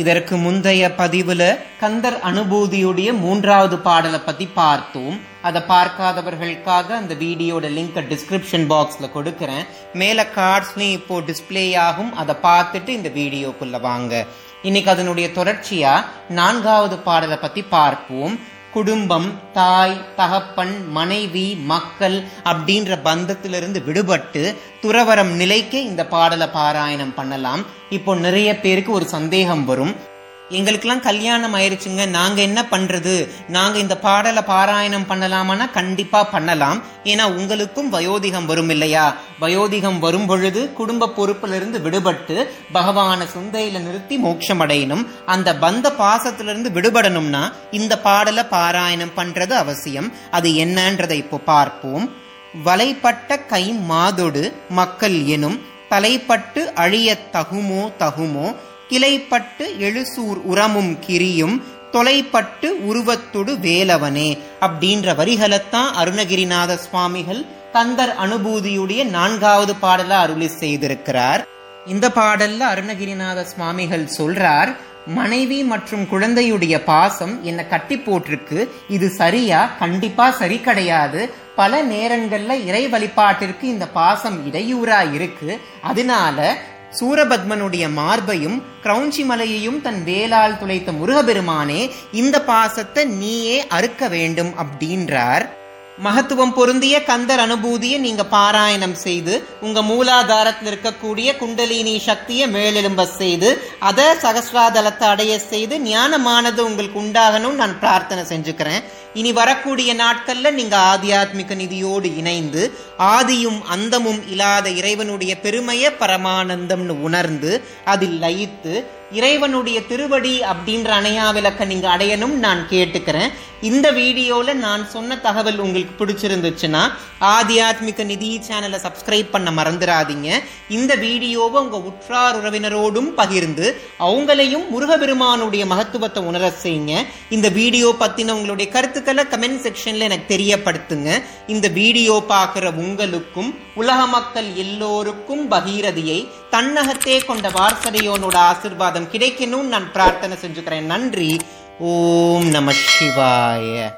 இதற்கு முந்தைய பதிவுல கந்தர் அனுபூதியுடைய மூன்றாவது பாடலை பத்தி பார்த்தோம். அதை பார்க்காதவர்களுக்காக அந்த வீடியோட லிங்க் டிஸ்கிரிப்ஷன் பாக்ஸில் கொடுக்குறேன். மேலே கார்ட்ஸ்லையும் இப்போ டிஸ்ப்ளே ஆகும். அதை பார்த்துட்டு இந்த வீடியோக்குள்ளே வாங்க. இன்னைக்கு அதனுடைய தொடர்ச்சியாக நான்காவது பாடலை பற்றி பார்ப்போம். குடும்பம் தாய் தகப்பன் மனைவி மக்கள் அப்படின்ற பந்தத்திலிருந்து விடுபட்டு துறவரம் நிலைக்கு இந்த பாடலை பாராயணம் பண்ணலாம். இப்போ நிறைய பேருக்கு ஒரு சந்தேகம் வரும். எங்களுக்கெல்லாம் கல்யாணம் ஆயிருச்சுங்க. நாங்க என்ன பண்றது? நாங்க இந்த பாடலை பாராயணம் பண்ணலாமான்னா கண்டிப்பா பண்ணலாம். ஏன்னா உங்களுக்கும் வயோதிகம் வரும் இல்லையா? வயோதிகம் வரும் பொழுது குடும்ப பொறுப்பிலிருந்து விடுபட்டு பகவான சுந்தையில நிறுத்தி மோட்சம் அடையணும். அந்த பந்த பாசத்திலிருந்து விடுபடணும்னா இந்த பாடலை பாராயணம் பண்றது அவசியம். அது என்னன்றதை இப்போ பார்ப்போம். வலைப்பட்ட கை மாதொடு மக்கள் எனும் தலைப்பட்டு அழியத் தகுமோ தகுமோ கிளைப்பட்டு எழுசூர் உரமும் கிரியும் தொலைப்பட்டு உருவத்தொடு வேலவனே அப்படின்ற வரிகளைத்தான் அருணகிரிநாத சுவாமிகள் கந்தர் அனுபூதியுடைய நான்காவது பாடல அருளி செய்திருக்கிறார். இந்த பாடல்ல அருணகிரிநாத சுவாமிகள் சொல்றார் மனைவி மற்றும் குழந்தையுடைய பாசம் என்னை கட்டி போட்டிருக்கு. இது சரியா? கண்டிப்பா சரி கிடையாது. பல நேரங்கள்ல இறை வழிபாட்டிற்கு இந்த பாசம் இடையூறா இருக்கு. அதனால சூரபத்மனுடைய மார்பையும் கிரௌஞ்சி மலையையும் தன் வேலால் துளைத்த முருகபெருமானே இந்த பாசத்தை நீயே அறுக்க வேண்டும் அப்படின்றார். மகத்துவம் பொருந்திய கந்தர் அனுபூதியை நீங்க பாராயணம் செய்து உங்க மூலாதாரத்தில் இருக்கக்கூடிய குண்டலினி சக்தியை மேலெலும்ப செய்து அதை சகஸ்ராதலத்தை அடைய செய்து ஞானமானது உங்களுக்கு உண்டாகணும் நான் பிரார்த்தனை செஞ்சுக்கிறேன். இனி வரக்கூடிய நாட்கள்ல நீங்க ஆத்தியாத்மிக நிதியோடு இணைந்து ஆதியும் அந்தமும் இல்லாத இறைவனுடைய பெருமைய பரமானந்தம்னு உணர்ந்து அதில் லயித்து இறைவனுடைய திருவடி அப்படின்ற அணையா விளக்க நீங்க அடையணும் நான் கேட்டுக்கிறேன். இந்த வீடியோவில் நான் சொன்ன தகவல் உங்களுக்கு பிடிச்சிருந்துச்சுன்னா ஆத்தியாத்மிக நிதி சேனலை சப்ஸ்கிரைப் பண்ண மறந்துடாதீங்க இந்த வீடியோவை உங்கள் உற்றார் உறவினரோடும் பகிர்ந்து அவங்களையும் முருகபெருமானுடைய மகத்துவத்தை உணர செய்யுங்க. இந்த வீடியோ பத்தின உங்களுடைய கருத்துக்களை கமெண்ட் செக்ஷன்ல எனக்கு தெரியப்படுத்துங்க. இந்த வீடியோ பார்க்குற உங்களுக்கும் உலக மக்கள் எல்லோருக்கும் பகீரதியை தன்னகத்தே கொண்ட வாரசதையோனோட ஆசிர்வாதம் கிடைக்கணும்னு நான் பிரார்த்தனை செஞ்சுக்கிறேன். நன்றி. ஓம் நம சிவாய.